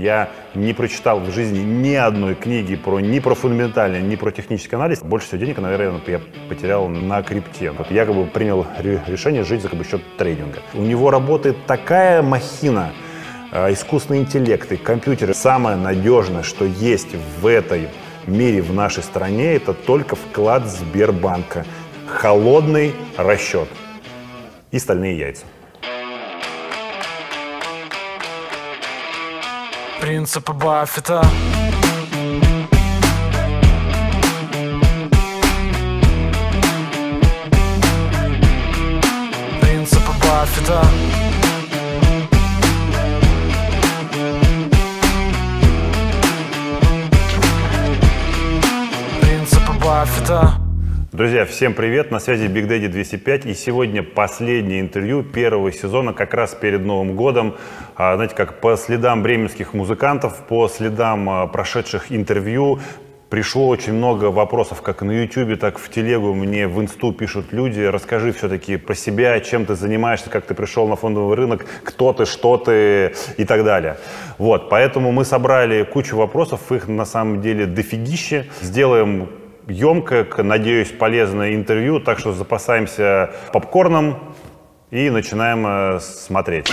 Я не прочитал в жизни ни одной книги про ни про фундаментальный, ни про технический анализ. Больше всего денег, наверное, я потерял на крипте. Вот я как бы принял решение жить за как бы счет трейдинга. У него работает такая махина, э, искусственный интеллект и компьютеры. Самое надежное, что есть в этой мире, в нашей стране, это только вклад Сбербанка. Холодный расчет и стальные яйца. Принципы Баффета. Принципы Баффета. Принципы Баффета Друзья, всем привет! На связи Big Daddy 205 и сегодня последнее интервью первого сезона как раз перед Новым годом. А, знаете, как по следам бременских музыкантов, по следам а, прошедших интервью, Пришло очень много вопросов, как на YouTube, так в телегу. Мне в инсту пишут люди. Расскажи все-таки про себя, чем ты занимаешься, как ты пришел на фондовый рынок, кто ты, что ты и так далее. Вот, поэтому мы собрали кучу вопросов, их на самом деле дофигище. Сделаем емкое, надеюсь, полезное интервью, так что запасаемся попкорном и начинаем э, смотреть.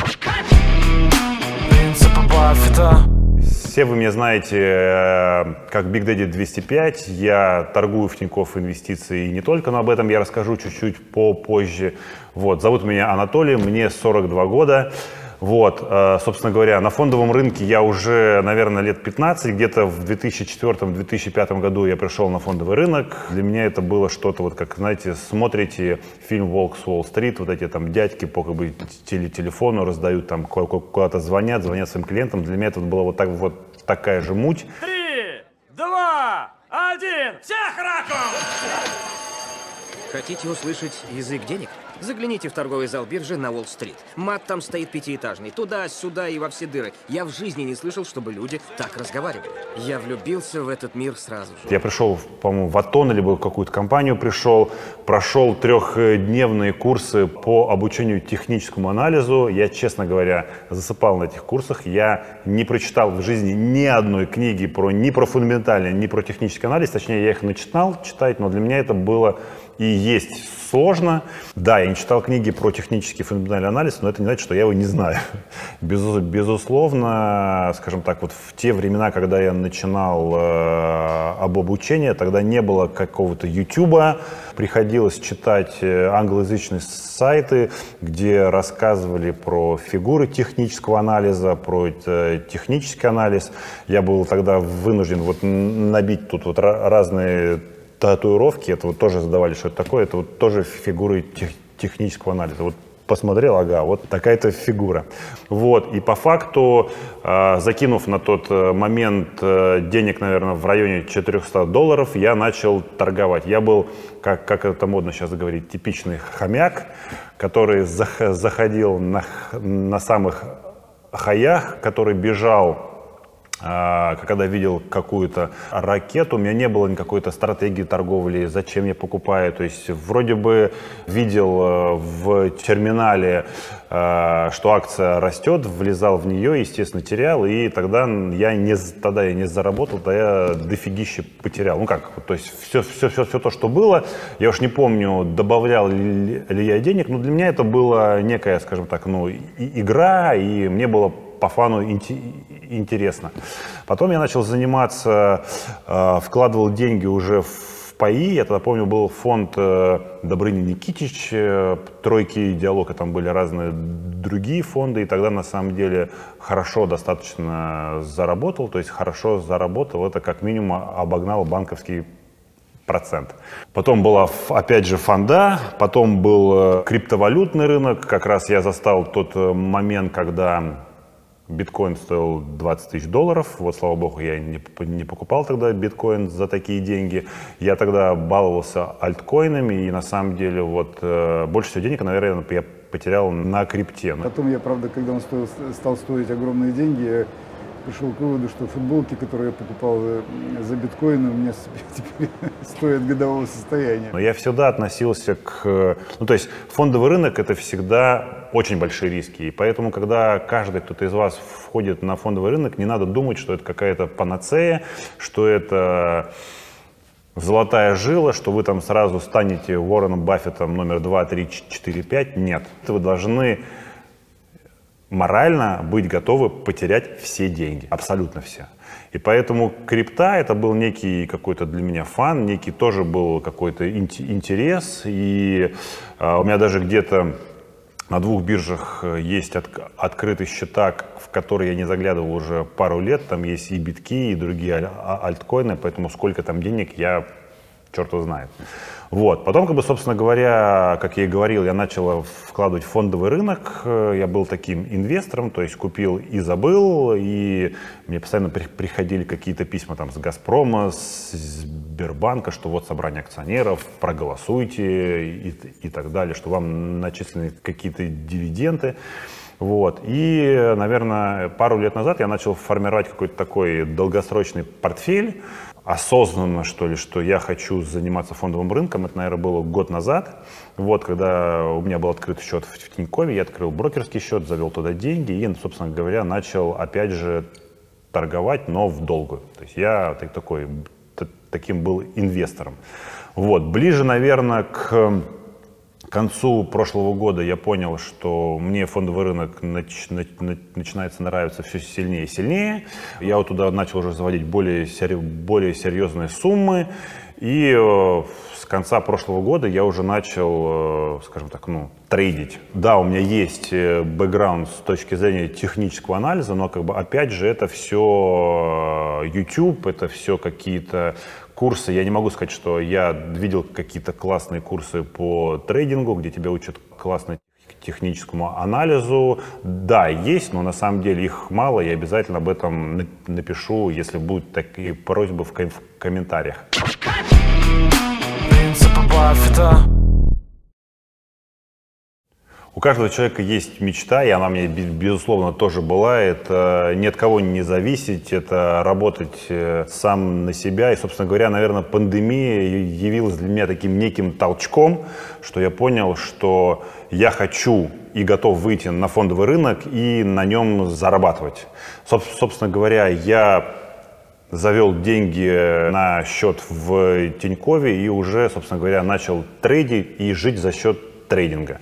Все вы меня знаете э, как Big Daddy 205. Я торгую в Тинькофф инвестиции и не только, но об этом я расскажу чуть-чуть попозже. Вот, зовут меня Анатолий, мне 42 года. Вот, э, собственно говоря, на фондовом рынке я уже, наверное, лет 15, где-то в 2004-2005 году я пришел на фондовый рынок. Для меня это было что-то, вот как, знаете, смотрите фильм «Волк с Уолл-стрит», вот эти там дядьки по как бы телефону раздают, там куда-то звонят, звонят своим клиентам. Для меня это было вот, так, вот такая же муть. Три, два, один, всех раком! Хотите услышать язык денег? Загляните в торговый зал биржи на Уолл-стрит. Мат там стоит пятиэтажный, туда-сюда и во все дыры. Я в жизни не слышал, чтобы люди так разговаривали. Я влюбился в этот мир сразу же. Я пришел, по-моему, в Атон, либо в какую-то компанию пришел, прошел трехдневные курсы по обучению техническому анализу. Я, честно говоря, засыпал на этих курсах. Я не прочитал в жизни ни одной книги про ни про фундаментальный, ни про технический анализ. Точнее, я их начинал читать, но для меня это было и есть сложно. Да, я не читал книги про технический фундаментальный анализ, но это не значит, что я его не знаю. Безусловно, скажем так, вот в те времена, когда я начинал э, об обучении, тогда не было какого-то Ютуба, приходилось читать э, англоязычные сайты, где рассказывали про фигуры технического анализа, про э, технический анализ. Я был тогда вынужден вот набить тут вот разные татуировки, это вот тоже задавали, что это такое, это вот тоже фигуры тех, технического анализа. Вот посмотрел, ага, вот такая-то фигура. Вот, и по факту, э, закинув на тот э, момент э, денег, наверное, в районе 400 долларов, я начал торговать. Я был, как, как это модно сейчас говорить, типичный хомяк, который зах, заходил на, на самых хаях, который бежал когда видел какую-то ракету, у меня не было никакой-то стратегии торговли, зачем я покупаю. То есть вроде бы видел э, в терминале, э, что акция растет, влезал в нее, естественно, терял, и тогда я не, тогда я не заработал, тогда я дофигище потерял. Ну как, то есть все, все, все, все то, что было, я уж не помню, добавлял ли я денег, но для меня это была некая, скажем так, ну, игра, и мне было по фану интересно. Потом я начал заниматься, э, вкладывал деньги уже в ПАИ. Я тогда помню, был фонд э, Добрыни Никитич, э, тройки диалога, там были разные другие фонды, и тогда на самом деле хорошо достаточно заработал, то есть хорошо заработал, это как минимум обогнал банковский процент. Потом была, опять же, фонда, потом был криптовалютный рынок. Как раз я застал тот момент, когда Биткоин стоил 20 тысяч долларов. Вот, слава богу, я не, не покупал тогда биткоин за такие деньги. Я тогда баловался альткоинами, и на самом деле вот э, больше всего денег, наверное, я потерял на крипте. Потом я, правда, когда он стоил, стал стоить огромные деньги, пришел к выводу, что футболки, которые я покупал э, за биткоины, у меня теперь стоят годового состояния. Но я всегда относился к... э, Ну, то есть фондовый рынок — это всегда очень большие риски. И поэтому, когда каждый кто-то из вас входит на фондовый рынок, не надо думать, что это какая-то панацея, что это золотая жила, что вы там сразу станете Уорреном Баффетом номер 2, 3, 4, 5. Нет. Вы должны морально быть готовы потерять все деньги, абсолютно все. И поэтому крипта это был некий какой-то для меня фан, некий тоже был какой-то инте- интерес. И а, у меня даже где-то на двух биржах э, есть отк- открытый счета, в которые я не заглядывал уже пару лет. Там есть и битки, и другие аль- а- альткоины, поэтому сколько там денег я черт его знает. Вот. Потом, как бы, собственно говоря, как я и говорил, я начал вкладывать в фондовый рынок. Э, Я был таким инвестором, то есть купил и забыл. И мне постоянно при- приходили какие-то письма там с «Газпрома», с Сбербанка, что вот собрание акционеров, проголосуйте и, и так далее, что вам начислены какие-то дивиденды. Вот. И, наверное, пару лет назад я начал формировать какой-то такой долгосрочный портфель, осознанно, что ли, что я хочу заниматься фондовым рынком. Это, наверное, было год назад. Вот, когда у меня был открыт счет в в Тинькове, я открыл брокерский счет, завел туда деньги и, собственно говоря, начал, опять же, торговать, но в долгую. То есть я так- такой, таким был инвестором. Вот. Ближе, наверное, к к концу прошлого года я понял, что мне фондовый рынок нач- на- на- начинается нравиться все сильнее и сильнее. Я вот туда начал уже заводить более, более серьезные суммы. И э, с конца прошлого года я уже начал, э, скажем так, ну, трейдить. Да, у меня есть э, бэкграунд с точки зрения технического анализа, но как бы опять же это все YouTube, это все какие-то курсы. Я не могу сказать, что я видел какие-то классные курсы по трейдингу, где тебя учат классно техническому анализу. Да, есть, но на самом деле их мало, и обязательно об этом на- напишу, если будут такие просьбы в комментариях. Принципы Баффета У каждого человека есть мечта, и она бе- безусловно, тоже была. Это ни от кого не зависеть, это работать э, сам на себя. И, собственно говоря, наверное, пандемия явилась для меня таким неким толчком, что я понял, что я хочу и готов выйти на фондовый рынок и на нем зарабатывать. Соб- Собственно говоря, я завел деньги на счет в Тинькове и уже, собственно говоря, начал трейдить и жить за счет трейдинга.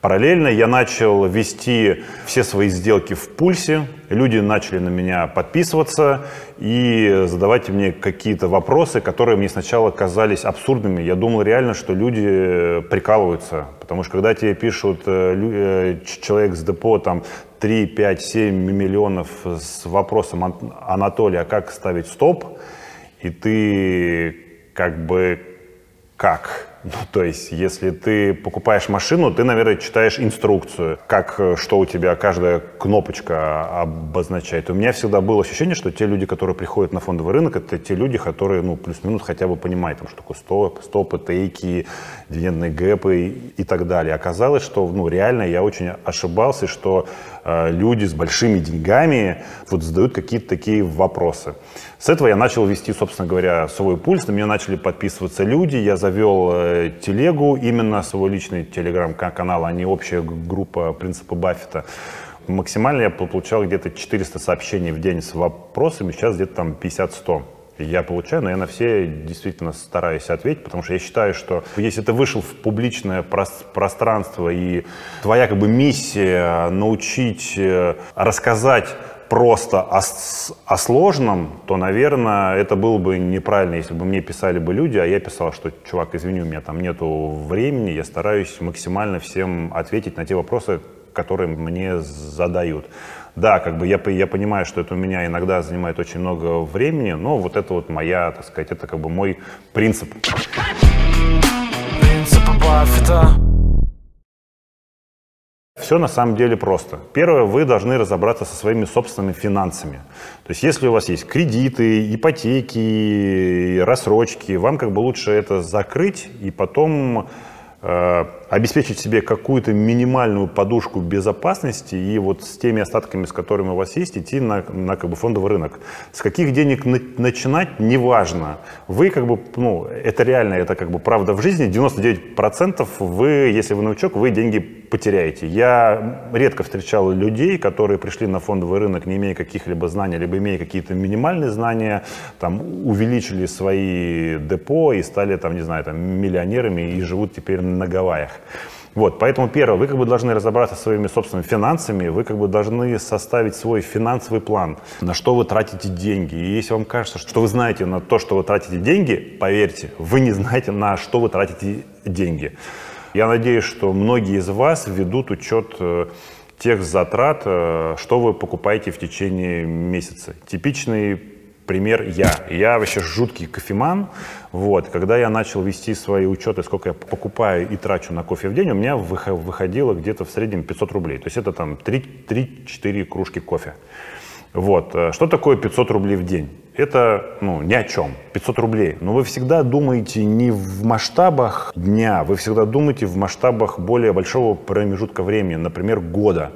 Параллельно я начал вести все свои сделки в пульсе. Люди начали на меня подписываться и задавать мне какие-то вопросы, которые мне сначала казались абсурдными. Я думал реально, что люди э, прикалываются. Потому что когда тебе пишут э, э, человек с депо там 3, 5, 7 миллионов с вопросом «Ан- Анатолий, а как ставить стоп? И ты как бы как? Ну, то есть, если ты покупаешь машину, ты, наверное, читаешь инструкцию, как, э, что у тебя каждая кнопочка обозначает. У меня всегда было ощущение, что те люди, которые приходят на фондовый рынок, это те люди, которые, ну, плюс-минус хотя бы понимают, там, что такое стоп, стопы, тейки, дивидендные гэпы и, и так далее. Оказалось, что, ну, реально я очень ошибался, что люди с большими деньгами вот задают какие-то такие вопросы. С этого я начал вести, собственно говоря, свой пульс. На меня начали подписываться люди. Я завел э, телегу, именно свой личный телеграм-канал, а не общая группа принципа Баффета. Максимально я получал где-то 400 сообщений в день с вопросами, сейчас где-то там 50-100 я получаю, но я на все действительно стараюсь ответить, потому что я считаю, что если ты вышел в публичное прос- пространство и твоя как бы миссия научить, э, рассказать просто о, о сложном, то, наверное, это было бы неправильно, если бы мне писали бы люди, а я писал, что, чувак, извини, у меня там нету времени, я стараюсь максимально всем ответить на те вопросы, которые мне задают. Да, как бы я, я понимаю, что это у меня иногда занимает очень много времени, но вот это вот моя, так сказать, это как бы мой принцип. Баффета Все на самом деле просто. Первое, вы должны разобраться со своими собственными финансами. То есть, если у вас есть кредиты, ипотеки, рассрочки, вам как бы лучше это закрыть и потом э, обеспечить себе какую-то минимальную подушку безопасности и вот с теми остатками, с которыми у вас есть, идти на, на как бы фондовый рынок. С каких денег на, начинать, неважно. Вы как бы, ну, это реально, это как бы правда в жизни, 99% вы, если вы новичок, вы деньги потеряете. Я редко встречал людей, которые пришли на фондовый рынок, не имея каких-либо знаний, либо имея какие-то минимальные знания, там, увеличили свои депо и стали, там, не знаю, там, миллионерами и живут теперь на Гавайях. Вот, поэтому первое, вы как бы должны разобраться со своими собственными финансами, вы как бы должны составить свой финансовый план, на что вы тратите деньги. И если вам кажется, что вы знаете на то, что вы тратите деньги, поверьте, вы не знаете, на что вы тратите деньги. Я надеюсь, что многие из вас ведут учет э, тех затрат, э, что вы покупаете в течение месяца. Типичный пример я. Я вообще жуткий кофеман. Вот. Когда я начал вести свои учеты, сколько я покупаю и трачу на кофе в день, у меня выходило где-то в среднем 500 рублей. То есть это там 3-4 кружки кофе. Вот. Э, что такое 500 рублей в день? Это ну, ни о чем. 500 рублей. Но вы всегда думаете не в масштабах дня, вы всегда думаете в масштабах более большого промежутка времени, например, года.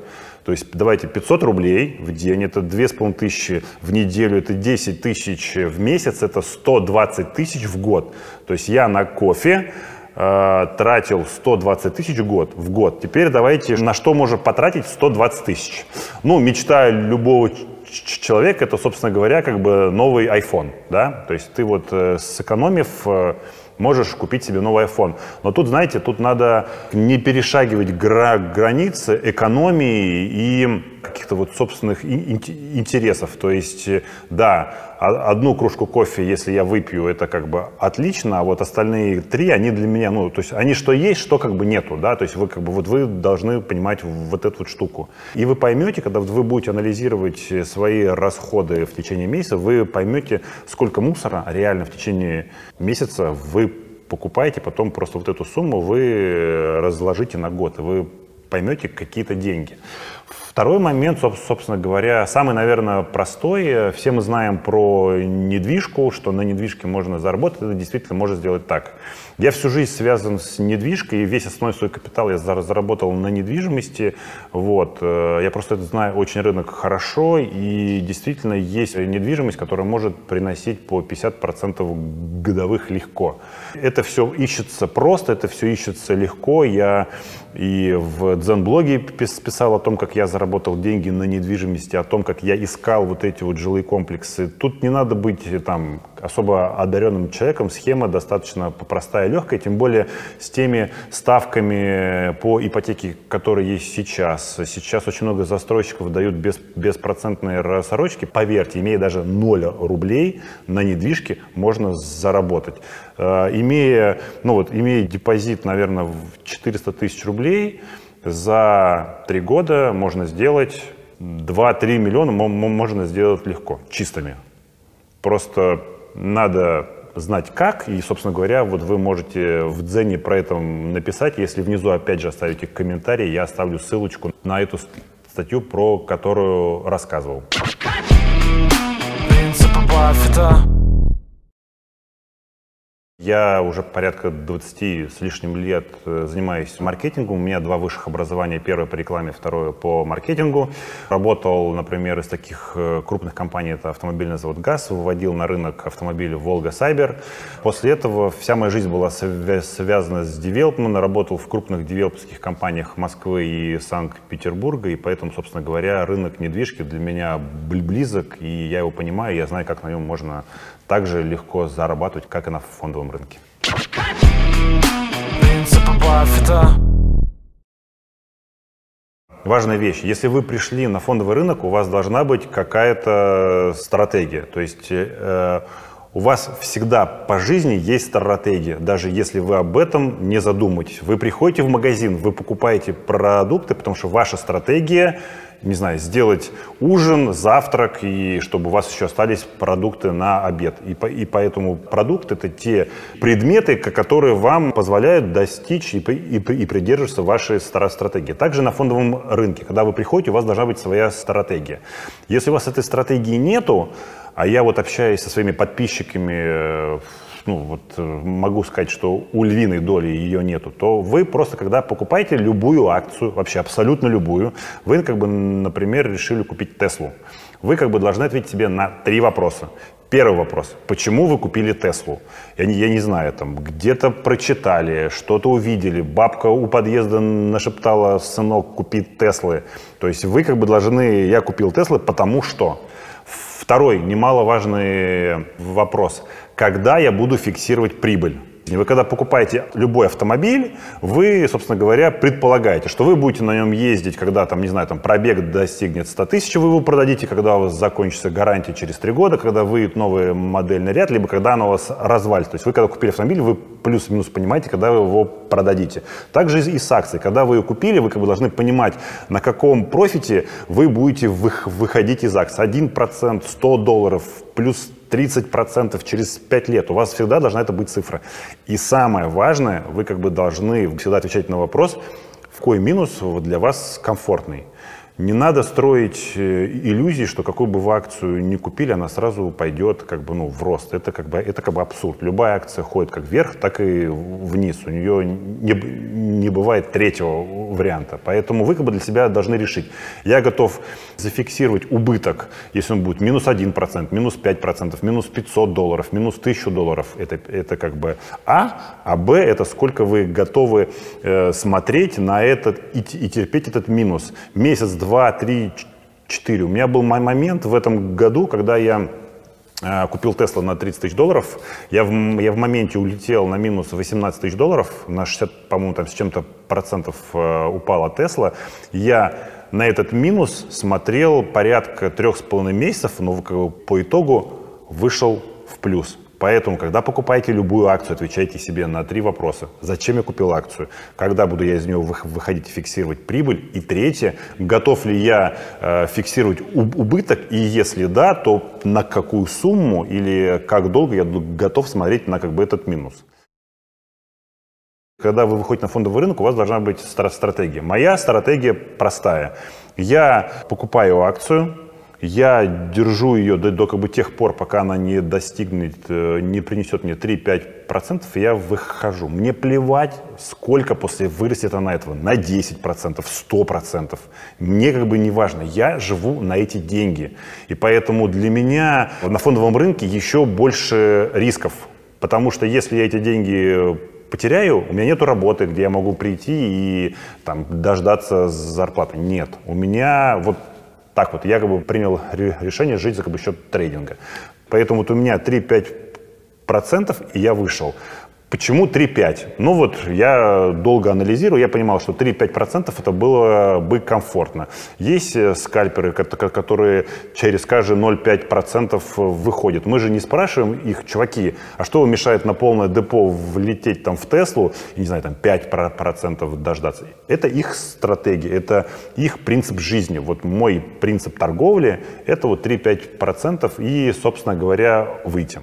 То есть давайте 500 рублей в день, это 2500 в неделю, это 10 тысяч в месяц, это 120 тысяч в год. То есть я на кофе э, тратил 120 тысяч год, в год. Теперь давайте, на что можно потратить 120 тысяч? Ну, мечта любого человек это, собственно говоря, как бы новый iPhone, да, то есть ты вот э, сэкономив э, можешь купить себе новый iPhone. Но тут, знаете, тут надо не перешагивать гра границы экономии и каких-то вот собственных интересов. То есть, да, одну кружку кофе, если я выпью, это как бы отлично, а вот остальные три, они для меня, ну, то есть они что есть, что как бы нету, да, то есть вы как бы вот вы должны понимать вот эту вот штуку. И вы поймете, когда вы будете анализировать свои расходы в течение месяца, вы поймете, сколько мусора реально в течение месяца вы покупаете, потом просто вот эту сумму вы разложите на год, и вы поймете какие-то деньги. Второй момент, собственно говоря, самый, наверное, простой. Все мы знаем про недвижку, что на недвижке можно заработать. Это действительно может сделать так. Я всю жизнь связан с недвижкой, и весь основной свой капитал я заработал на недвижимости. Вот. Э, я просто это знаю очень рынок хорошо, и действительно есть недвижимость, которая может приносить по 50% годовых легко. Это все ищется просто, это все ищется легко. Я и в Дзен-блоге писал о том, как я заработал деньги на недвижимости, о том, как я искал вот эти вот жилые комплексы. Тут не надо быть там особо одаренным человеком, схема достаточно простая и легкая, тем более с теми ставками по ипотеке, которые есть сейчас. Сейчас очень много застройщиков дают без, беспроцентные рассрочки. Поверьте, имея даже 0 рублей на недвижке, можно заработать. Э, имея, ну вот, имея депозит, наверное, в 400 тысяч рублей, за три года можно сделать 2-3 миллиона можно сделать легко, чистыми. Просто надо знать как, и, собственно говоря, вот вы можете в Дзене про это написать. Если внизу, опять же, оставите комментарий, я оставлю ссылочку на эту статью, про которую рассказывал. Принципы Баффета. Я уже порядка 20 с лишним лет э, занимаюсь маркетингом. У меня два высших образования. Первое по рекламе, второе по маркетингу. Работал, например, из таких э, крупных компаний. Это автомобильный завод ГАЗ. Выводил на рынок автомобили Волга Сайбер. После этого вся моя жизнь была связана с девелопментом. Работал в крупных девелоперских компаниях Москвы и Санкт-Петербурга. И поэтому, собственно говоря, рынок недвижки для меня близок. И я его понимаю. Я знаю, как на нем можно так же легко зарабатывать, как и на фондовом рынке. Принципы Баффета. Важная вещь. Если вы пришли на фондовый рынок, у вас должна быть какая-то стратегия. То есть э, у вас всегда по жизни есть стратегия, даже если вы об этом не задумаетесь. Вы приходите в магазин, вы покупаете продукты, потому что ваша стратегия не знаю, сделать ужин, завтрак, и чтобы у вас еще остались продукты на обед. И, по, и поэтому продукт это те предметы, которые вам позволяют достичь и, и, и придерживаться вашей стратегии. Также на фондовом рынке, когда вы приходите, у вас должна быть своя стратегия. Если у вас этой стратегии нету, а я вот общаюсь со своими подписчиками ну, вот, э, могу сказать, что у львиной доли ее нету, то вы просто, когда покупаете любую акцию, вообще абсолютно любую, вы, как бы, например, решили купить Теслу, вы как бы должны ответить себе на три вопроса. Первый вопрос. Почему вы купили Теслу? Я не, я не знаю, там где-то прочитали, что-то увидели, бабка у подъезда нашептала, сынок, купи Теслы. То есть вы как бы должны, я купил Теслы, потому что. Второй немаловажный вопрос. Когда я буду фиксировать прибыль? Вы когда покупаете любой автомобиль, вы, собственно говоря, предполагаете, что вы будете на нем ездить, когда там, не знаю, там пробег достигнет 100 тысяч, вы его продадите, когда у вас закончится гарантия через 3 года, когда выйдет новый модельный ряд, либо когда оно у вас развалится. То есть вы когда купили автомобиль, вы плюс-минус понимаете, когда вы его продадите. Также и с акцией. Когда вы ее купили, вы как бы должны понимать, на каком профите вы будете выходить из акций. 1%, 100 долларов, плюс 30% через 5 лет. У вас всегда должна это быть цифра. И самое важное, вы как бы должны всегда отвечать на вопрос, в какой минус для вас комфортный. Не надо строить э, иллюзии, что какую бы вы акцию ни купили, она сразу пойдет как бы, ну, в рост. Это как, бы, это как бы абсурд. Любая акция ходит как вверх, так и вниз. У нее не, не бывает третьего варианта. Поэтому вы как бы для себя должны решить. Я готов зафиксировать убыток, если он будет минус 1%, минус 5%, минус 500 долларов, минус 1000 долларов. Это, это как бы А. А Б это сколько вы готовы э, смотреть на этот и, и терпеть этот минус. Месяц, два, три, четыре. У меня был момент в этом году, когда я э, купил Тесла на 30 тысяч долларов. Я в, я в моменте улетел на минус 18 тысяч долларов. На 60, по-моему, там с чем-то процентов э, упала Тесла. Я на этот минус смотрел порядка трех с половиной месяцев, но по итогу вышел в плюс. Поэтому, когда покупаете любую акцию, отвечайте себе на три вопроса. Зачем я купил акцию? Когда буду я из нее выходить и фиксировать прибыль? И третье, готов ли я э, фиксировать убыток? И если да, то на какую сумму или как долго я готов смотреть на как бы этот минус? Когда вы выходите на фондовый рынок, у вас должна быть стратегия. Моя стратегия простая. Я покупаю акцию, я держу ее до, до как бы тех пор, пока она не достигнет, э, не принесет мне 3-5%, я выхожу. Мне плевать, сколько после вырастет она этого, на 10%, 100%. Мне как бы не важно, я живу на эти деньги. И поэтому для меня на фондовом рынке еще больше рисков. Потому что если я эти деньги потеряю, у меня нет работы, где я могу прийти и там, дождаться зарплаты. Нет. У меня вот так вот, я как бы принял решение жить за как бы счет трейдинга. Поэтому вот у меня 3-5% и я вышел. Почему 3-5? Ну вот я долго анализирую, я понимал, что 3-5% это было бы комфортно. Есть э, скальперы, которые через каждые 0,5% выходят. Мы же не спрашиваем их, чуваки, а что мешает на полное депо влететь там в Теслу, не знаю, там 5% дождаться? Это их стратегия, это их принцип жизни. Вот мой принцип торговли это вот 3-5% и, собственно говоря, выйти.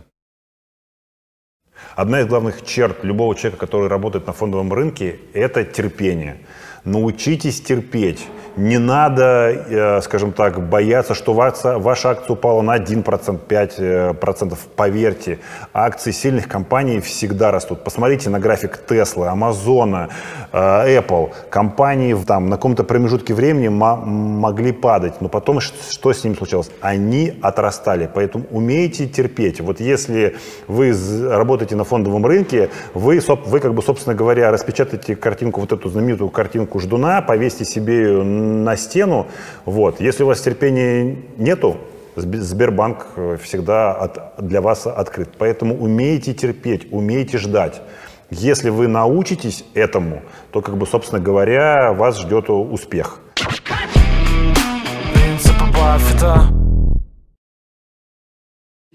Одна из главных черт любого человека, который работает на фондовом рынке, это терпение. Научитесь терпеть. Не надо, э, скажем так, бояться, что ваша, ваша акция упала на 1%, 5%. Поверьте, акции сильных компаний всегда растут. Посмотрите на график Tesla, Amazon, э, Apple. Компании там, на каком-то промежутке времени могли падать, но потом что с ними случилось? Они отрастали. Поэтому умейте терпеть. Вот если вы работаете на фондовом рынке, вы, вы как бы, собственно говоря, распечатаете картинку, вот эту знаменитую картинку ждуна, повесьте себе ее на стену. Вот. Если у вас терпения нету, Сбербанк э, всегда от, для вас открыт. Поэтому умейте терпеть, умейте ждать. Если вы научитесь этому, то, как бы, собственно говоря, вас ждет успех.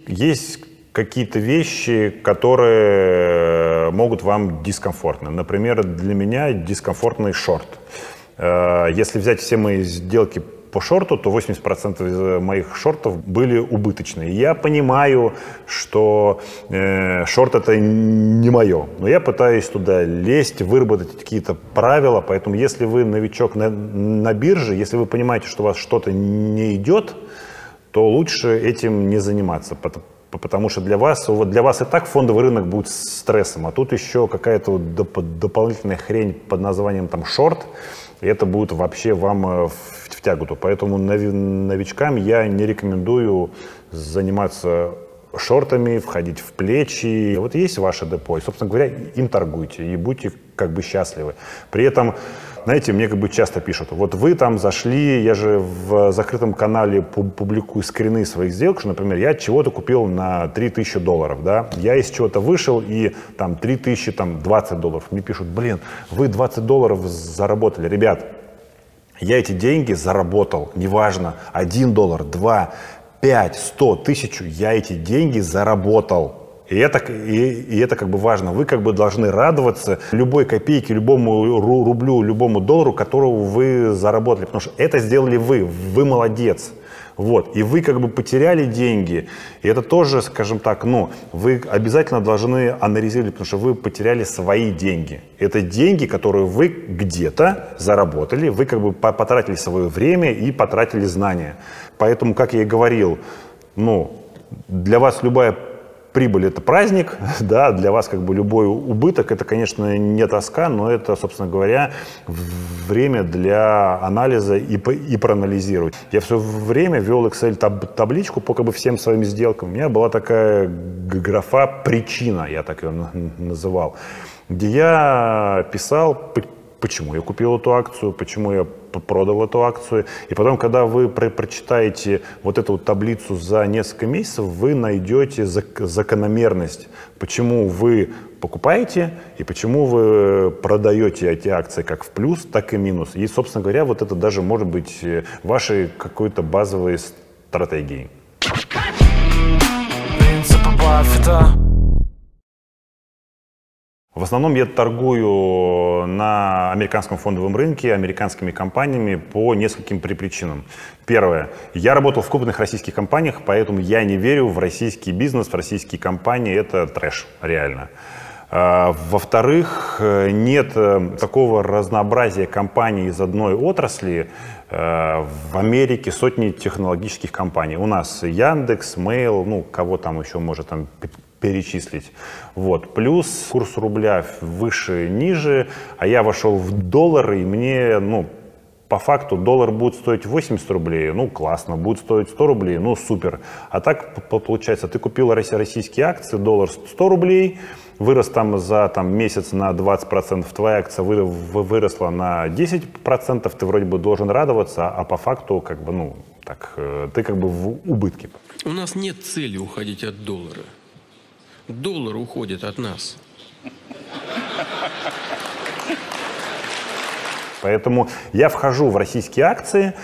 Есть какие-то вещи, которые могут вам дискомфортны. Например, для меня дискомфортный шорт. Э, если взять все мои сделки по шорту, то 80% из моих шортов были убыточные. Я понимаю, что э, шорт это не мое, но я пытаюсь туда лезть, выработать какие-то правила. Поэтому, если вы новичок на, на бирже, если вы понимаете, что у вас что-то не идет, то лучше этим не заниматься, потому что для вас, вот для вас и так фондовый рынок будет стрессом, а тут еще какая-то вот доп- дополнительная хрень под названием там шорт, и это будет вообще вам э, в, в тяготу. Поэтому нови- новичкам я не рекомендую заниматься шортами, входить в плечи. Вот есть ваше депо, и, собственно говоря, им торгуйте, и будьте как бы счастливы. При этом, знаете, мне как бы часто пишут, вот вы там зашли, я же в закрытом канале пу- публикую скрины своих сделок, что, например, я чего-то купил на 3000 долларов, да, я из чего-то вышел и там 3000, там 20 долларов. Мне пишут, блин, вы 20 долларов заработали. Ребят, я эти деньги заработал, неважно, 1 доллар, 2, 5, 100, 1000, я эти деньги заработал. И это, и, и это как бы важно. Вы как бы должны радоваться любой копейке, любому ру- рублю, любому доллару, которого вы заработали. Потому что это сделали вы. Вы молодец. Вот. И вы как бы потеряли деньги. И это тоже, скажем так, ну, вы обязательно должны анализировать, потому что вы потеряли свои деньги. Это деньги, которые вы где-то заработали, вы как бы по- потратили свое время и потратили знания. Поэтому, как я и говорил, ну, для вас любая прибыль это праздник, да, для вас как бы любой убыток это, конечно, не тоска, но это, собственно говоря, время для анализа и, и проанализировать. Я все время вел Excel таб- табличку по как бы всем своим сделкам. У меня была такая графа причина, я так ее на- называл, где я писал, почему я купил эту акцию, почему я продал эту акцию. И потом, когда вы про- прочитаете вот эту вот таблицу за несколько месяцев, вы найдете зак- закономерность, почему вы покупаете и почему вы продаете эти акции как в плюс, так и минус. И, собственно говоря, вот это даже может быть э, вашей какой-то базовой стратегией. Принципы Баффета В основном я торгую на американском фондовом рынке американскими компаниями по нескольким при- причинам. Первое. Я работал в крупных российских компаниях, поэтому я не верю в российский бизнес, в российские компании. Это трэш, реально. А, Во-вторых, э, нет э, такого разнообразия компаний из одной отрасли. Э, В Америке сотни технологических компаний. У нас Яндекс, Mail, ну, кого там еще может там перечислить. Вот. Плюс курс рубля выше, ниже, а я вошел в доллары, и мне, ну, по факту доллар будет стоить 80 рублей, ну классно, будет стоить 100 рублей, ну супер. А так получается, ты купил росси- российские акции, доллар 100 рублей, вырос там за там, месяц на 20%, твоя акция вы- выросла на 10%, ты вроде бы должен радоваться, а по факту как бы, ну, так, э, ты как бы в убытке. У нас нет цели уходить от доллара. Доллар уходит от нас. Поэтому я вхожу в российские акции,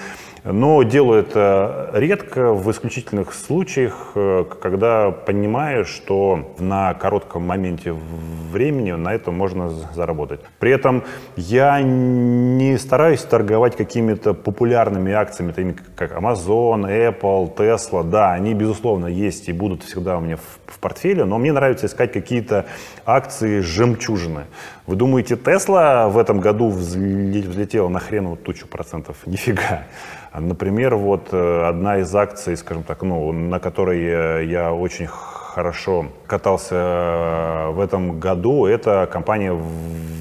но делаю это редко, в исключительных случаях, э, когда понимаю, что на коротком моменте времени на этом можно заработать. При этом я не стараюсь торговать какими-то популярными акциями, такими как Amazon, Apple, Tesla. Да, они, безусловно, есть и будут всегда у меня в, портфеле, но мне нравится искать какие-то акции жемчужины. Вы думаете, Tesla в этом году взле- взлетела на хреновую тучу процентов? Нифига. А, Например, вот э, одна из акций, скажем так, ну, на которой я, я очень хорошо катался э, в этом году, это компания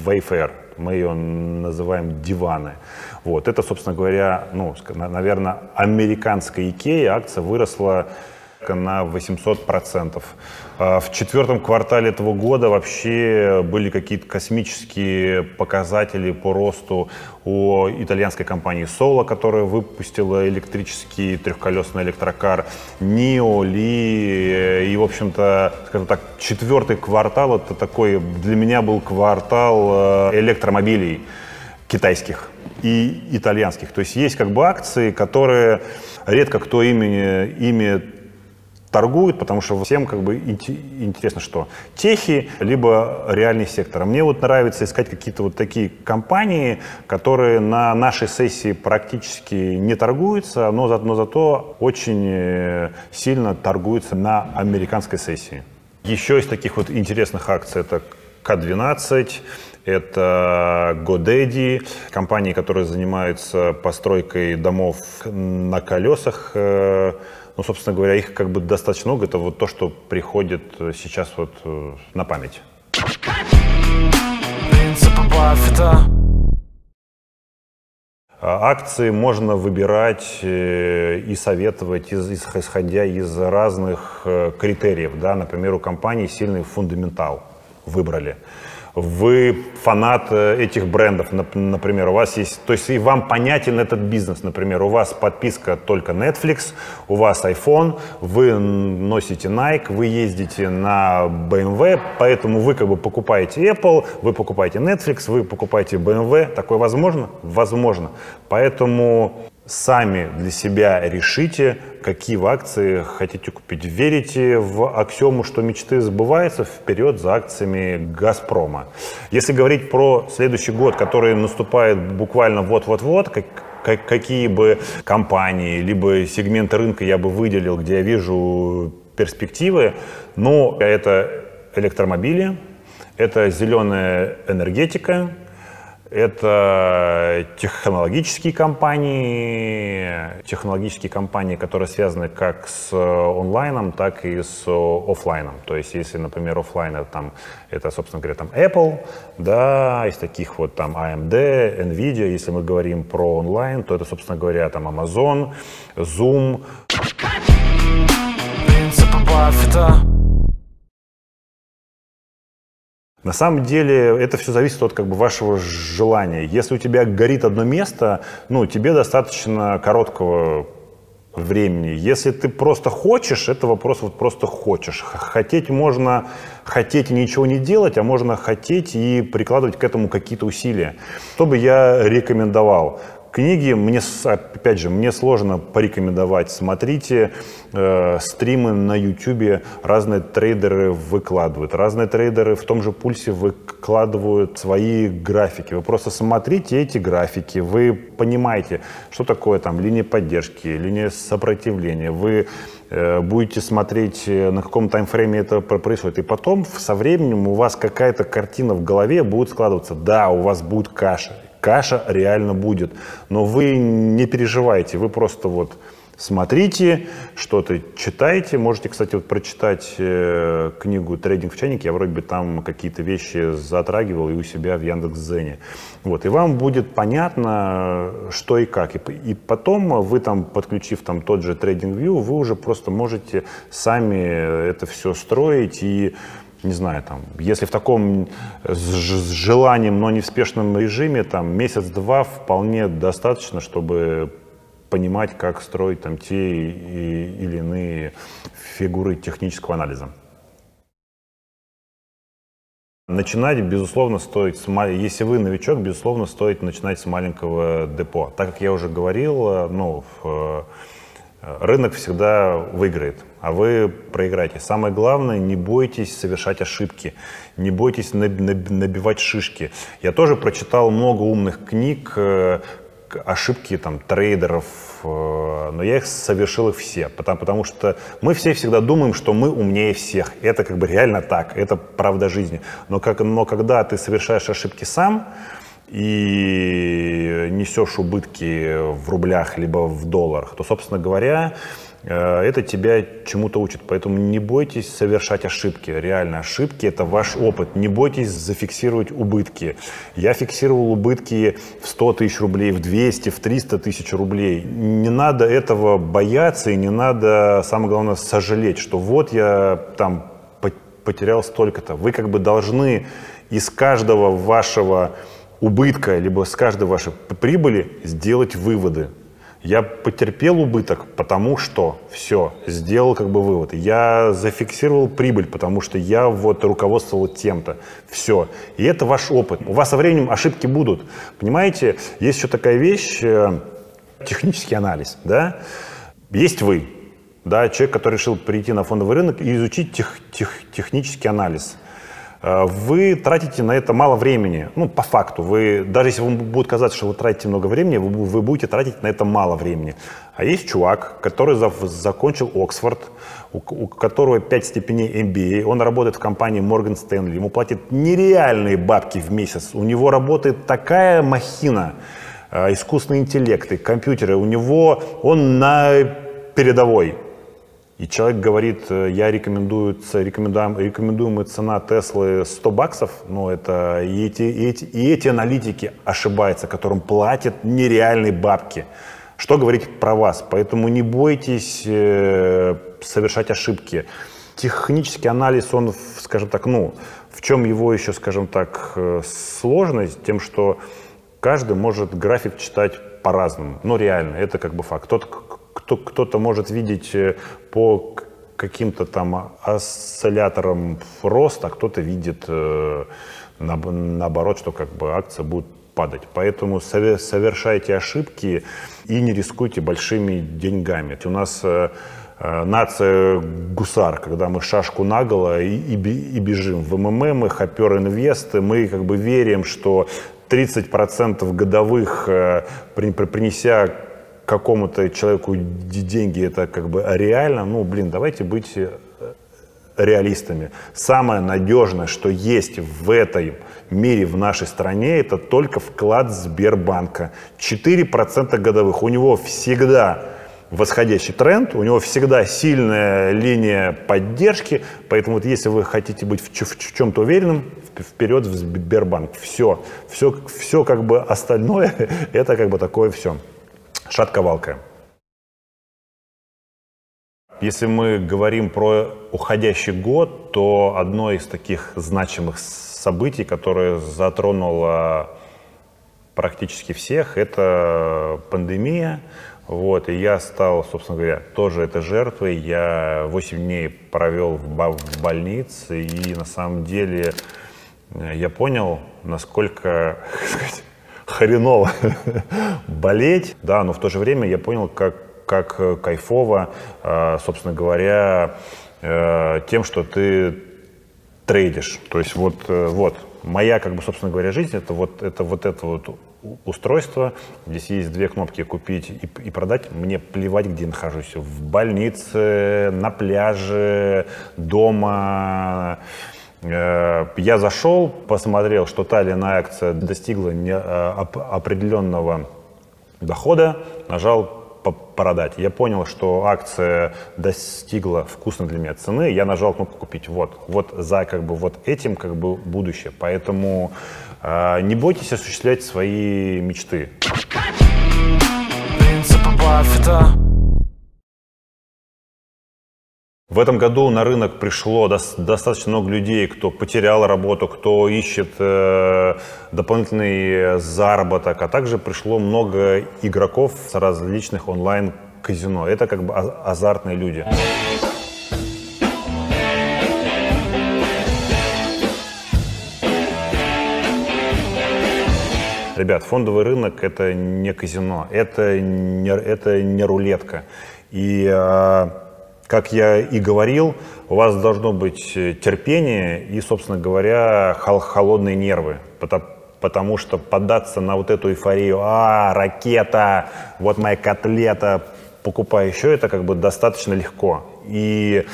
Wayfair. Мы ее называем диваны. Вот. Это, собственно говоря, ну, наверное, американская Икея. Акция выросла на 800%. А В четвертом квартале этого года вообще были какие-то космические показатели по росту у итальянской компании Solo, которая выпустила электрический трехколесный электрокар, NIO, Ли, и, в общем-то, скажем так, четвертый квартал, это такой, для меня был квартал э, электромобилей китайских и итальянских. То есть есть как бы акции, которые редко кто ими, ими торгует, потому что всем как бы инте- интересно, что техи, либо реальный сектор. А мне вот нравится искать какие-то вот такие компании, которые на нашей сессии практически не торгуются, но, за- но зато очень э, сильно торгуются на американской сессии. Еще из таких вот интересных акций это К12, это GoDaddy, компании, которые занимаются постройкой домов на колесах, э, Ну, собственно говоря, их как бы достаточно много. Это вот то, что приходит э, сейчас вот э, на память. Принципы Баффета А Акции можно выбирать э, и советовать, исходя из разных критериев. Да? Например, у компании сильный фундаментал выбрали. Вы фанат э, этих брендов, нап- например, у вас есть, то есть и вам понятен этот бизнес, например, у вас подписка только Netflix, у вас iPhone, вы носите Nike, вы ездите на BMW, поэтому вы как бы покупаете Apple, вы покупаете Netflix, вы покупаете BMW. Такое возможно? Возможно. Поэтому сами для себя решите, какие вы акции хотите купить. Верите в аксиому, что мечты сбываются, вперед за акциями «Газпрома». Если говорить про следующий год, который наступает буквально вот-вот-вот, как, как- какие бы компании, либо сегменты рынка я бы выделил, где я вижу перспективы, ну, это электромобили, это зеленая энергетика, это технологические компании, технологические компании, которые связаны как с онлайном, так и с оффлайном. То есть, если, например, оффлайн это, там, это, собственно говоря, там Apple, да, из таких вот там AMD, Nvidia. Если мы говорим про онлайн, то это, собственно говоря, там Amazon, Zoom, На самом деле это все зависит от как бы вашего желания. Если у тебя горит одно место, ну, тебе достаточно короткого времени. Если ты просто хочешь, это вопрос вот просто хочешь. Хотеть можно хотеть и ничего не делать, а можно хотеть и прикладывать к этому какие-то усилия. Что бы я рекомендовал? Книги, мне, опять же, мне сложно порекомендовать. Смотрите э, стримы на YouTube, разные трейдеры выкладывают. Разные трейдеры в том же пульсе выкладывают свои графики. Вы просто смотрите эти графики, вы понимаете, что такое там линия поддержки, линия сопротивления. Вы э, будете смотреть, э, на каком таймфрейме это про- происходит. И потом со временем у вас какая-то картина в голове будет складываться. Да, у вас будет каша. Каша реально будет. Но вы не переживайте, вы просто вот смотрите, что-то читайте. Можете, кстати, вот прочитать э, книгу «Трейдинг в чайнике». Я вроде бы там какие-то вещи затрагивал и у себя в Яндекс.Зене. Вот, и вам будет понятно, что и как. И, и потом вы там, подключив там тот же TradingView, вы уже просто можете сами это все строить и не знаю, там, если в таком ж- с желанием, но не в спешном режиме, там, месяц-два вполне достаточно, чтобы понимать, как строить там те и- или иные фигуры технического анализа. Начинать, безусловно, стоит, с если вы новичок, безусловно, стоит начинать с маленького депо. Так как я уже говорил, э, ну, в, э, рынок всегда выиграет, а вы проиграете. Самое главное, не бойтесь совершать ошибки, не бойтесь наб- наб- набивать шишки. Я тоже прочитал много умных книг, э, ошибки там трейдеров, э, но я их совершил их все, потому, потому что мы все всегда думаем, что мы умнее всех. Это как бы реально так, это правда жизни. Но, как, но когда ты совершаешь ошибки сам и несешь убытки в рублях либо в долларах, то, собственно говоря, э, это тебя чему-то учит. Поэтому не бойтесь совершать ошибки. Реально, ошибки – это ваш опыт. Не бойтесь зафиксировать убытки. Я фиксировал убытки в 100 тысяч рублей, в 200, в 300 тысяч рублей. Не надо этого бояться и не надо, самое главное, сожалеть, что вот я там по- потерял столько-то. Вы как бы должны из каждого вашего убытка, либо с каждой вашей прибыли сделать выводы. Я потерпел убыток, потому что все, сделал как бы вывод. Я зафиксировал прибыль, потому что я вот руководствовал тем-то. Все. И это ваш опыт. У вас со временем ошибки будут. Понимаете, есть еще такая вещь, э, технический анализ, да? Есть вы, да, человек, который решил прийти на фондовый рынок и изучить тех- тех- технический анализ. Э, Вы тратите на это мало времени. Ну, по факту. Вы, даже если вам будет казаться, что вы тратите много времени, вы, вы будете тратить на это мало времени. А есть чувак, который зав- закончил Оксфорд, у, у которого 5 степеней MBA, он работает в компании Morgan Stanley, ему платят нереальные бабки в месяц. У него работает такая махина, э, искусственный интеллект и компьютеры. У него, он на передовой. И человек говорит, э, я рекомендую, рекомендуем, рекомендуемая цена Теслы 100 баксов, но это и эти, и эти, и эти аналитики ошибаются, которым платят нереальные бабки. Что говорить про вас? Поэтому не бойтесь э, совершать ошибки. Технический анализ, он, скажем так, ну, в чем его еще, скажем так, э, сложность? Тем, что каждый может график читать по-разному. Ну, реально, это как бы факт. Кто, кто-то может видеть э, по каким-то там осцилляторам рост, а кто-то видит э, наоб- наоборот, что как бы акция будет падать. Поэтому сове- совершайте ошибки и не рискуйте большими деньгами. У нас э, нация гусар, когда мы шашку наголо и, и, и бежим. В МММ, хопер инвесты, мы как бы верим, что 30% годовых, при- при- принеся какому-то человеку деньги, это как бы реально. Ну, блин, давайте быть э, реалистами. Самое надежное, что есть в этом мире, в нашей стране, это только вклад Сбербанка. 4% годовых. У него всегда восходящий тренд, у него всегда сильная линия поддержки, поэтому вот если вы хотите быть в, ч- в чем-то уверенным, вп- вперед в Сбербанк. Все, все, все как бы остальное, это как бы такое все. Шатковалка. Если мы говорим про уходящий год, то одно из таких значимых событий, которое затронуло практически всех, это пандемия. Вот, и я стал, собственно говоря, тоже этой жертвой. Я 8 дней провел в, больнице, и на самом деле э, я понял, насколько сказать, хреново болеть, да, но в то же время я понял, как, как э, кайфово, э, собственно говоря, э, тем, что ты трейдишь. То есть вот, вот моя, как бы, собственно говоря, жизнь это вот это вот это вот устройство. Здесь есть две кнопки купить и, и продать. Мне плевать, где я нахожусь. В больнице, на пляже, дома. Э, Я зашел, посмотрел, что та или иная акция достигла не- э, оп- определенного дохода, нажал продать. Я понял, что акция достигла вкусной для меня цены, я нажал кнопку купить. Вот, вот за как бы вот этим как бы будущее. Поэтому э, не бойтесь осуществлять свои мечты. Принципы Баффета В этом году на рынок пришло дос- достаточно много людей, кто потерял работу, кто ищет э, дополнительный заработок, а также пришло много игроков с различных онлайн-казино. Это как бы а- азартные люди. Ребят, фондовый рынок это не казино, это не, это не рулетка. И э, как я и говорил, у вас должно быть э, терпение и, собственно говоря, хол- холодные нервы. Потому, что поддаться на вот эту эйфорию, а, ракета, вот моя котлета, покупай еще, это как бы достаточно легко. И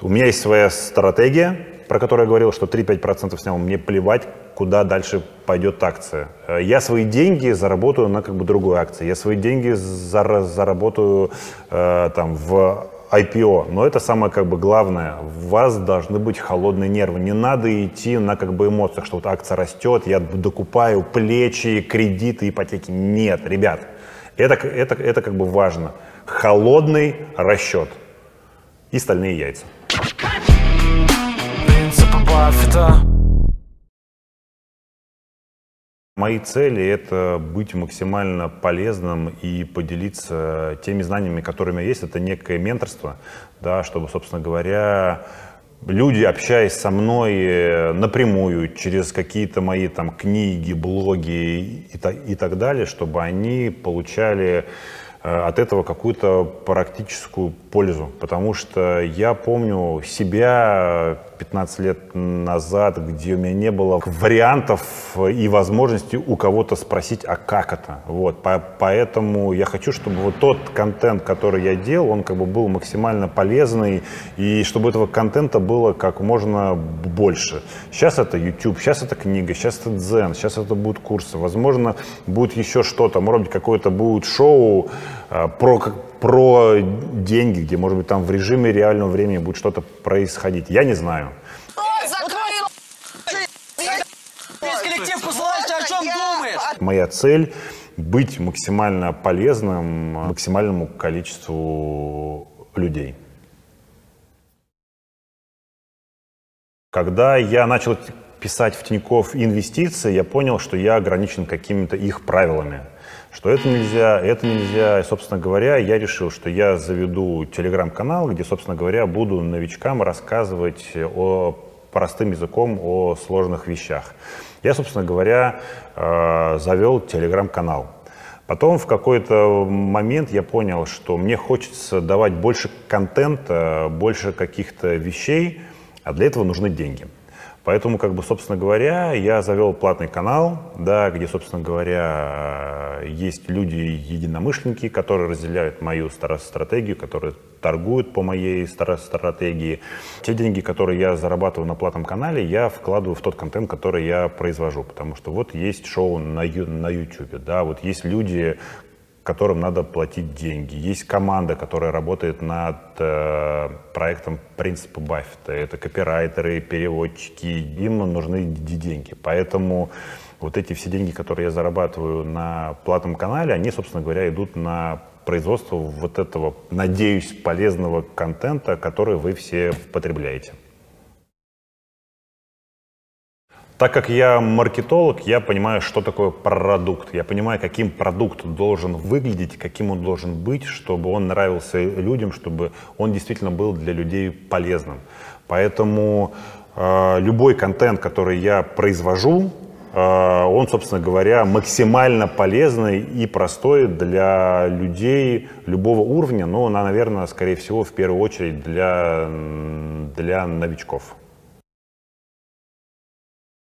у меня есть своя стратегия, про которую я говорил, что 3-5% снял, мне плевать, куда дальше пойдет акция. Э, Я свои деньги заработаю на как бы другой акции. Я свои деньги зара- заработаю э, там в IPO. Но это самое как бы главное. У вас должны быть холодные нервы. Не надо идти на как бы эмоциях, что вот акция растет, я докупаю плечи, кредиты, ипотеки. Нет, ребят, это, это, это как бы важно. Холодный расчет и стальные яйца. Принципы Баффета Мои цели — это быть максимально полезным и поделиться теми знаниями, меня есть. Это некое менторство, да, чтобы, собственно говоря, люди, общаясь со мной э, напрямую, через какие-то мои там книги, блоги и, и так далее, чтобы они получали от этого какую-то практическую пользу. Потому что я помню себя 15 лет назад, где у меня не было вариантов и возможности у кого-то спросить, а как это? Вот. По- Поэтому я хочу, чтобы вот тот контент, который я делал, он как бы был максимально полезный, и чтобы этого контента было как можно больше. Сейчас это YouTube, сейчас это книга, сейчас это дзен, сейчас это будут курсы, возможно, будет еще что-то, может быть, какое-то будет шоу, э, про, как- про деньги, где, может быть, там в режиме реального времени будет что-то происходить. Я не знаю. Моя цель — быть максимально полезным максимальному количеству людей. Когда я начал писать в Тинькофф инвестиции, я понял, что я ограничен какими-то их правилами. Что это нельзя, это нельзя. И, собственно говоря, я решил, что я заведу телеграм-канал, где, собственно говоря, буду новичкам рассказывать о простым языком о сложных вещах. Я, собственно говоря, э, завел телеграм-канал. Потом в какой-то момент я понял, что мне хочется давать больше контента, больше каких-то вещей, а для этого нужны деньги. Поэтому, как бы, собственно говоря, я завел платный канал, да, где, собственно говоря, э, есть люди-единомышленники, которые разделяют мою стратегию, которые торгуют по моей стратегии. Те деньги, которые я зарабатываю на платном канале, я вкладываю в тот контент, который я произвожу. Потому что вот есть шоу на, на YouTube, да, вот есть люди, которым надо платить деньги. Есть команда, которая работает над э, проектом принципа Баффета. Это копирайтеры, переводчики. Им нужны деньги. Поэтому вот эти все деньги, которые я зарабатываю на платном канале, они, собственно говоря, идут на производство вот этого, надеюсь, полезного контента, который вы все потребляете. Так как я маркетолог, я понимаю, что такое продукт. Я понимаю, каким продукт должен выглядеть, каким он должен быть, чтобы он нравился людям, чтобы он действительно был для людей полезным. Поэтому э, любой контент, который я произвожу, э, он, собственно говоря, максимально полезный и простой для людей любого уровня, но, наверное, скорее всего, в первую очередь для, для новичков.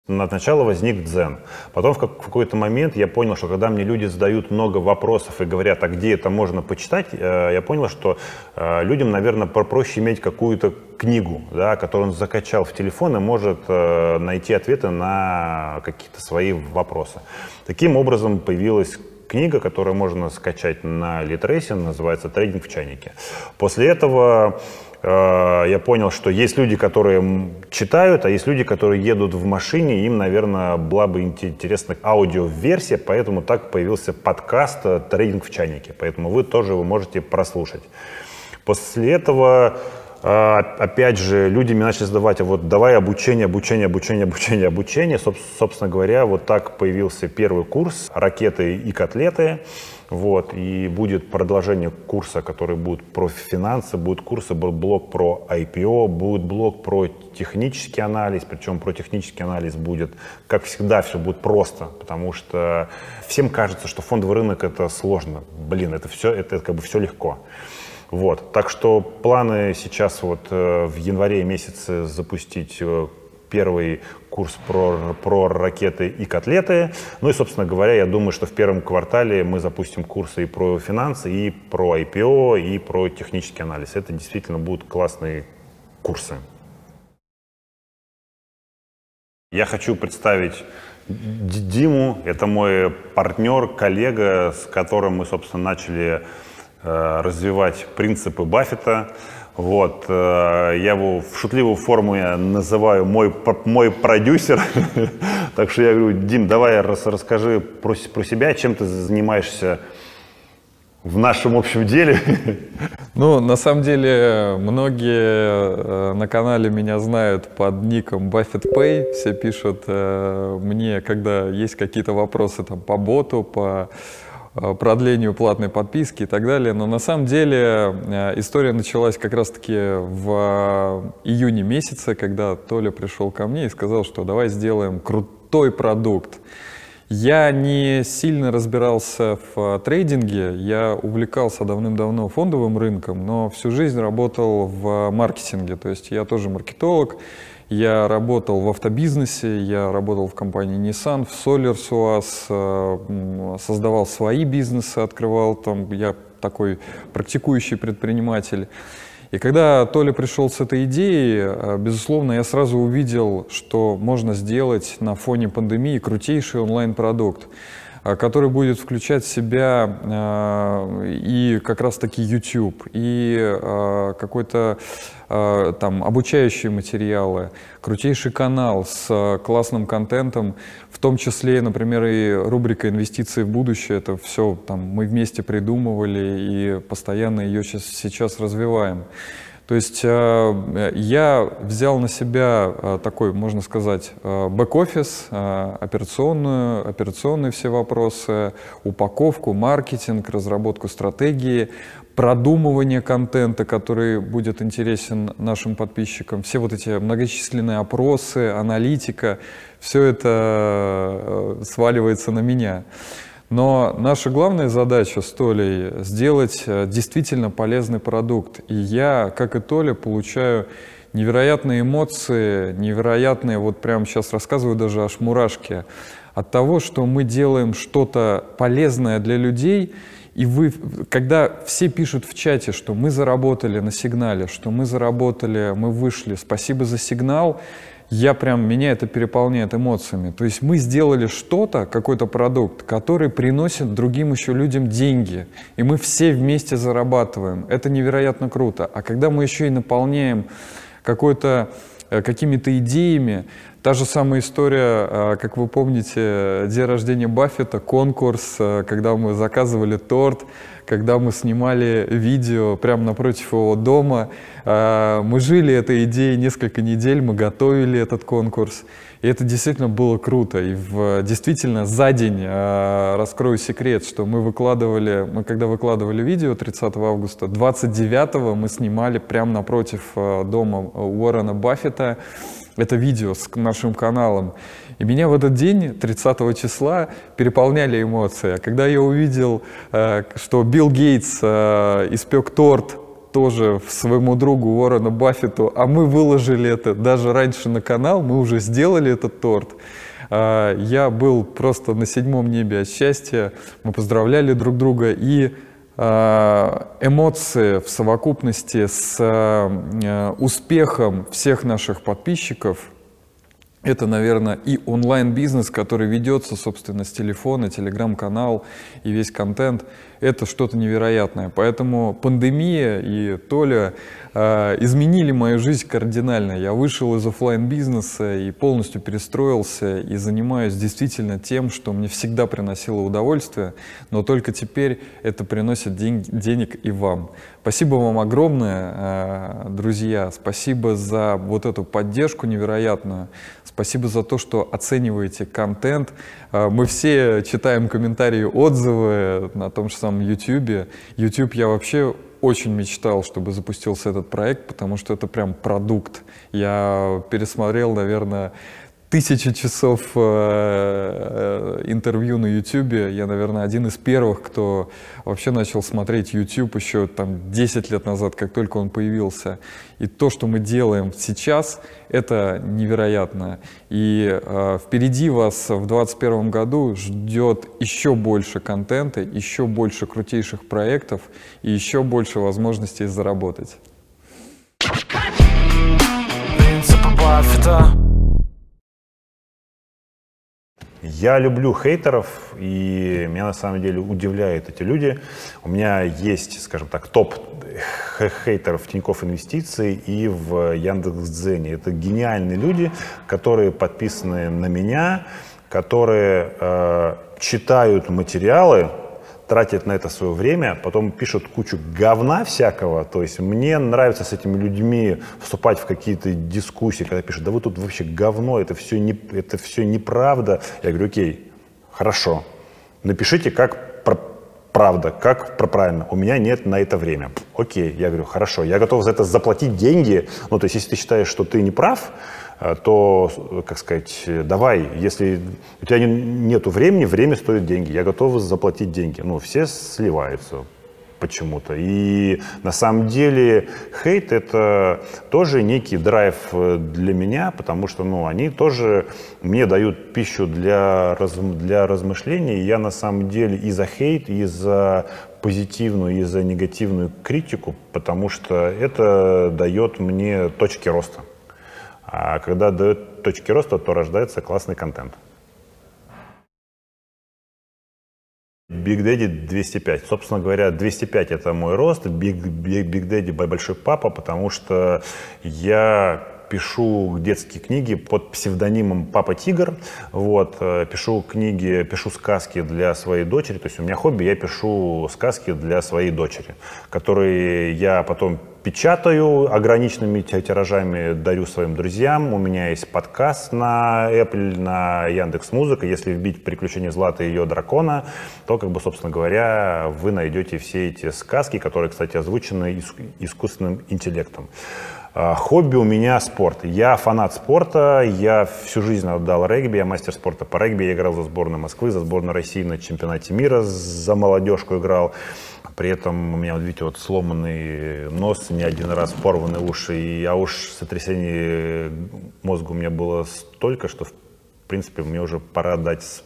Сначала возник дзен. Потом в как- в какой-то момент я понял, что когда мне люди задают много вопросов и говорят, а где это можно почитать, э, я понял, что э, людям, наверное, про- проще иметь какую-то книгу, да, которую он закачал в телефон и может э, найти ответы на какие-то свои вопросы. Таким образом появилась книга, которую можно скачать на Литресе, называется «Трейдинг в чайнике». После этого я понял, что есть люди, которые читают, а есть люди, которые едут в машине, им, наверное, была бы инте- интересна аудиоверсия, поэтому так появился подкаст э, «Трейдинг в чайнике», поэтому вы тоже его можете прослушать. После этого, э, опять же, люди мне начали задавать, а вот давай обучение, обучение, обучение, обучение, обучение. Соб- Собственно говоря, вот так появился первый курс «Ракеты и котлеты». Вот, и будет продолжение курса, который будет про финансы, будет курсы, будет блок про IPO, будет блок про технический анализ, причем про технический анализ будет, как всегда, все будет просто, потому что всем кажется, что фондовый рынок это сложно. Блин, это все, это как бы все легко. Вот, так что планы сейчас вот э, в январе месяце запустить э, первый курс про, про ракеты и котлеты. Ну и, собственно говоря, я думаю, что в первом квартале мы запустим курсы и про финансы, и про IPO, и про технический анализ. Это действительно будут классные курсы. Я хочу представить Диму. Это мой партнер, коллега, с которым мы, собственно, начали э, развивать принципы Баффета. Вот, э, я его в шутливую форму я называю мой, мой продюсер. Так что я говорю, Дим, давай рас- расскажи про, про себя, чем ты занимаешься в нашем общем деле. Ну, на самом деле, многие э, на канале меня знают под ником Buffett Pay. Все пишут э, мне, когда есть какие-то вопросы там, по боту, по продлению платной подписки и так далее. Но на самом деле э, история началась как раз-таки в э, июне месяце, когда Толя пришел ко мне и сказал, что давай сделаем крутой продукт. Я не сильно разбирался в э, трейдинге, я увлекался давным-давно фондовым рынком, но всю жизнь работал в маркетинге, то есть я тоже маркетолог, я работал в автобизнесе, я работал в компании Nissan, в Solar SOAS, э, создавал свои бизнесы, открывал там, я такой практикующий предприниматель. И когда Толя пришел с этой идеей, э, безусловно, я сразу увидел, что можно сделать на фоне пандемии крутейший онлайн-продукт. А, который будет включать в себя а, и как раз-таки YouTube, и а, какой-то там обучающие материалы, крутейший канал с классным контентом, в том числе, например, и рубрика «Инвестиции в будущее». Это все там мы вместе придумывали и постоянно ее сейчас, сейчас развиваем. То есть э, я взял на себя э, такой, можно сказать, э, бэк-офис, операционную, операционные все вопросы, упаковку, маркетинг, разработку стратегии, продумывание контента, который будет интересен нашим подписчикам, все вот эти многочисленные опросы, аналитика, все это сваливается на меня. Но наша главная задача с Толей сделать э, действительно полезный продукт. И я, как и Толя, получаю невероятные эмоции, невероятные, вот прямо сейчас рассказываю даже аж мурашки, от того, что мы делаем что-то полезное для людей, и вы, когда все пишут в чате, что мы заработали на сигнале, что мы заработали, мы вышли, спасибо за сигнал, я прям, меня это переполняет эмоциями. То есть мы сделали что-то, какой-то продукт, который приносит другим еще людям деньги. И мы все вместе зарабатываем. Это невероятно круто. А когда мы еще и наполняем какой-то э, какими-то идеями. Та же самая история, э, как вы помните, день рождения Баффета, конкурс, э, когда мы заказывали торт, когда мы снимали видео прямо напротив его дома. А, мы жили этой идеей несколько недель, мы готовили этот конкурс. И это действительно было круто. И в, действительно за день, раскрою секрет, что мы выкладывали, мы когда выкладывали видео 30 августа, 29 мы снимали прямо напротив дома Уоррена Баффета это видео с нашим каналом. И меня в этот день, 30 числа, переполняли эмоции. А когда я увидел, э, что Билл Гейтс э, испек торт тоже своему другу Уоррену Баффету, а мы выложили это даже раньше на канал, мы уже сделали этот торт. Э, я был просто на седьмом небе от счастья, мы поздравляли друг друга, и эмоции в совокупности с успехом всех наших подписчиков – это, наверное, и онлайн-бизнес, который ведется, собственно, с телефона, телеграм-канал и весь контент. Это что-то невероятное. Поэтому пандемия и Толя э, изменили мою жизнь кардинально. Я вышел из офлайн бизнеса и полностью перестроился и занимаюсь действительно тем, что мне всегда приносило удовольствие, но только теперь это приносит день, денег и вам. Спасибо вам огромное, э, друзья. Спасибо за вот эту поддержку невероятную. Спасибо за то, что оцениваете контент. Э, мы все читаем комментарии, отзывы на том же самом YouTube. YouTube я вообще очень мечтал, чтобы запустился этот проект, потому что это прям продукт. Я пересмотрел, наверное, тысячи часов э, э, интервью на YouTube. Я, наверное, один из первых, кто вообще начал смотреть YouTube еще там 10 лет назад, как только он появился. И то, что мы делаем сейчас, это невероятно. И э, впереди вас в 2021 году ждет еще больше контента, еще больше крутейших проектов и еще больше возможностей заработать. Принципы Баффета Я люблю хейтеров, и меня на самом деле удивляют эти люди. У меня есть, скажем так, топ хейтеров Тинькофф Инвестиции и в Яндекс.Дзене. Это гениальные люди, которые подписаны на меня, которые э, читают материалы, тратят на это свое время, потом пишут кучу говна всякого. То есть мне нравится с этими людьми вступать в какие-то дискуссии, когда пишут, да вы тут вообще говно, это все, не, это все неправда. Я говорю, окей, хорошо, напишите, как правда, как про правильно. У меня нет на это время. Окей, я говорю, хорошо, я готов за это заплатить деньги. Ну, то есть, если ты считаешь, что ты не прав, то, как сказать, давай, если у тебя нет времени, время стоит деньги, я готов заплатить деньги. Ну, все сливаются почему-то. И на самом деле хейт это тоже некий драйв э, для меня, потому что ну, они тоже мне дают пищу для, раз, для размышлений. Я на самом деле и за хейт, и за позитивную, и за негативную критику, потому что это дает мне точки роста. А когда дает точки роста, то рождается классный контент. Big Daddy 205. Собственно говоря, 205 это мой рост, Big, Big, Big Daddy большой папа, потому что я пишу детские книги под псевдонимом Папа Тигр. Вот, э, пишу книги, пишу сказки для своей дочери. То есть у меня хобби, я пишу сказки для своей дочери, которые я потом печатаю ограниченными тиражами, дарю своим друзьям. У меня есть подкаст на Apple, на Яндекс Музыка. Если вбить «Приключения Злата и ее дракона», то, как бы, собственно говоря, вы найдете все эти сказки, которые, кстати, озвучены искусственным интеллектом. А, хобби у меня спорт. Я фанат спорта, я всю жизнь отдал регби, я мастер спорта по регби, я играл за сборную Москвы, за сборную России на чемпионате мира, за молодежку играл. При этом у меня, видите, вот сломанный нос, не один раз порваны уши, и, а уж сотрясение мозга у меня было столько, что, в принципе, мне уже пора дать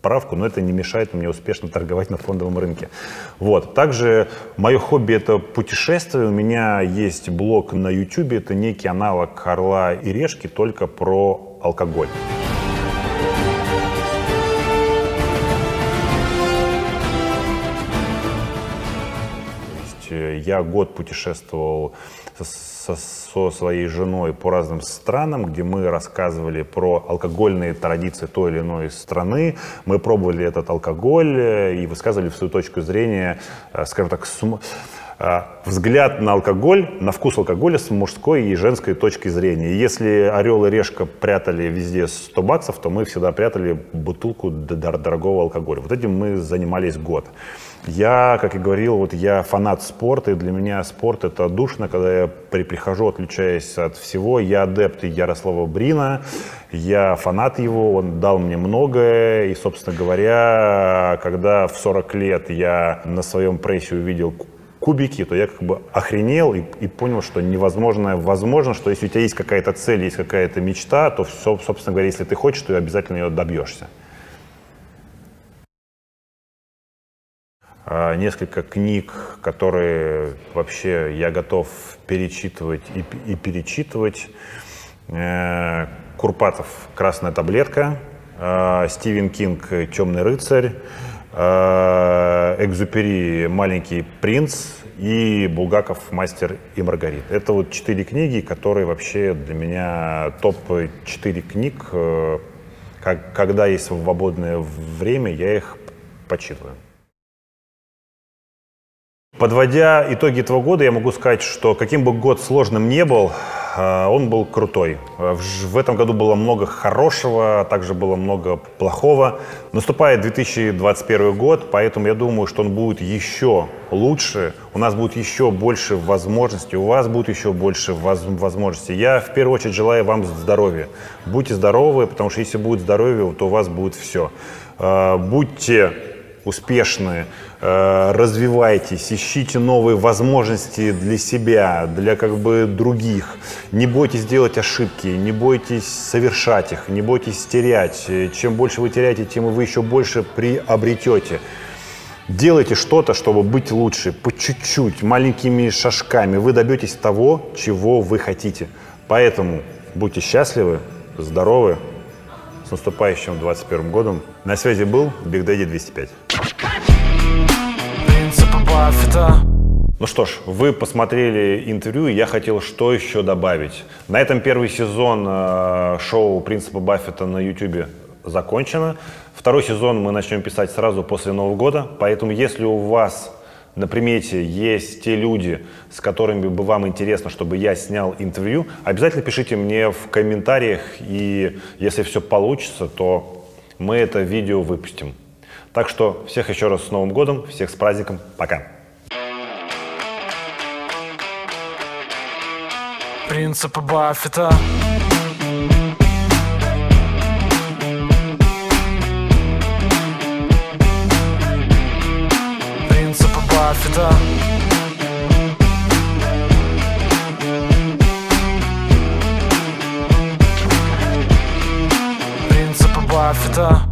справку, но это не мешает мне успешно торговать на фондовом рынке. Вот. Также мое хобби это путешествие. У меня есть блог на YouTube, это некий аналог Орла и Решки, только про алкоголь. Э, я год путешествовал со, со своей женой по разным странам, где мы рассказывали про алкогольные традиции той или иной страны. Мы пробовали этот алкоголь э, и высказывали свою точку зрения, э, скажем так, сум взгляд на алкоголь, на вкус алкоголя с мужской и женской точки зрения. Если орел и решка прятали везде 100 баксов, то мы всегда прятали бутылку дорогого алкоголя. Вот этим мы занимались год. Я, как и говорил, вот я фанат спорта, и для меня спорт это душно, когда я при, прихожу, отключаясь от всего. Я адепт Ярослава Брина, я фанат его, он дал мне многое, и, собственно говоря, когда в 40 лет я на своем прессе увидел кубики, то я как бы охренел и, и понял, что невозможно, возможно, что если у тебя есть какая-то цель, есть какая-то мечта, то, все, собственно говоря, если ты хочешь, то обязательно ее добьешься. А, несколько книг, которые вообще я готов перечитывать и, и перечитывать. Э, Курпатов «Красная таблетка», э, Стивен Кинг «Темный рыцарь», э, Экзупери «Маленький принц» и Булгаков «Мастер и Маргарит». Это вот четыре книги, которые вообще для меня топ-4 книг. Когда есть свободное время, я их почитываю. Подводя итоги этого года, я могу сказать, что каким бы год сложным не был, э, он был крутой. В этом году было много хорошего, а также было много плохого. Наступает 2021 год, поэтому я думаю, что он будет еще лучше. У нас будет еще больше возможностей, у вас будет еще больше возможностей. Я в первую очередь желаю вам здоровья. Будьте здоровы, потому что если будет здоровье, то у вас будет все. Будьте успешны, э, развивайтесь, ищите новые возможности для себя, для как бы других. Не бойтесь делать ошибки, не бойтесь совершать их, не бойтесь терять. Чем больше вы теряете, тем вы еще больше приобретете. Делайте что-то, чтобы быть лучше, по чуть-чуть, маленькими шажками. Вы добьетесь того, чего вы хотите. Поэтому будьте счастливы, здоровы, с наступающим 21 годом. На связи был Big Daddy 205. Ну что ж, вы посмотрели интервью, и я хотел что еще добавить. На этом первый сезон э, шоу «Принципа Баффета» на YouTube закончено. Второй сезон мы начнем писать сразу после Нового года, поэтому если у вас на примете есть те люди, с которыми бы вам интересно, чтобы я снял интервью, обязательно пишите мне в комментариях, и если все получится, то мы это видео выпустим. Так что всех еще раз с Новым годом, всех с праздником, пока! Принципы Баффета Баффета Принципы Баффета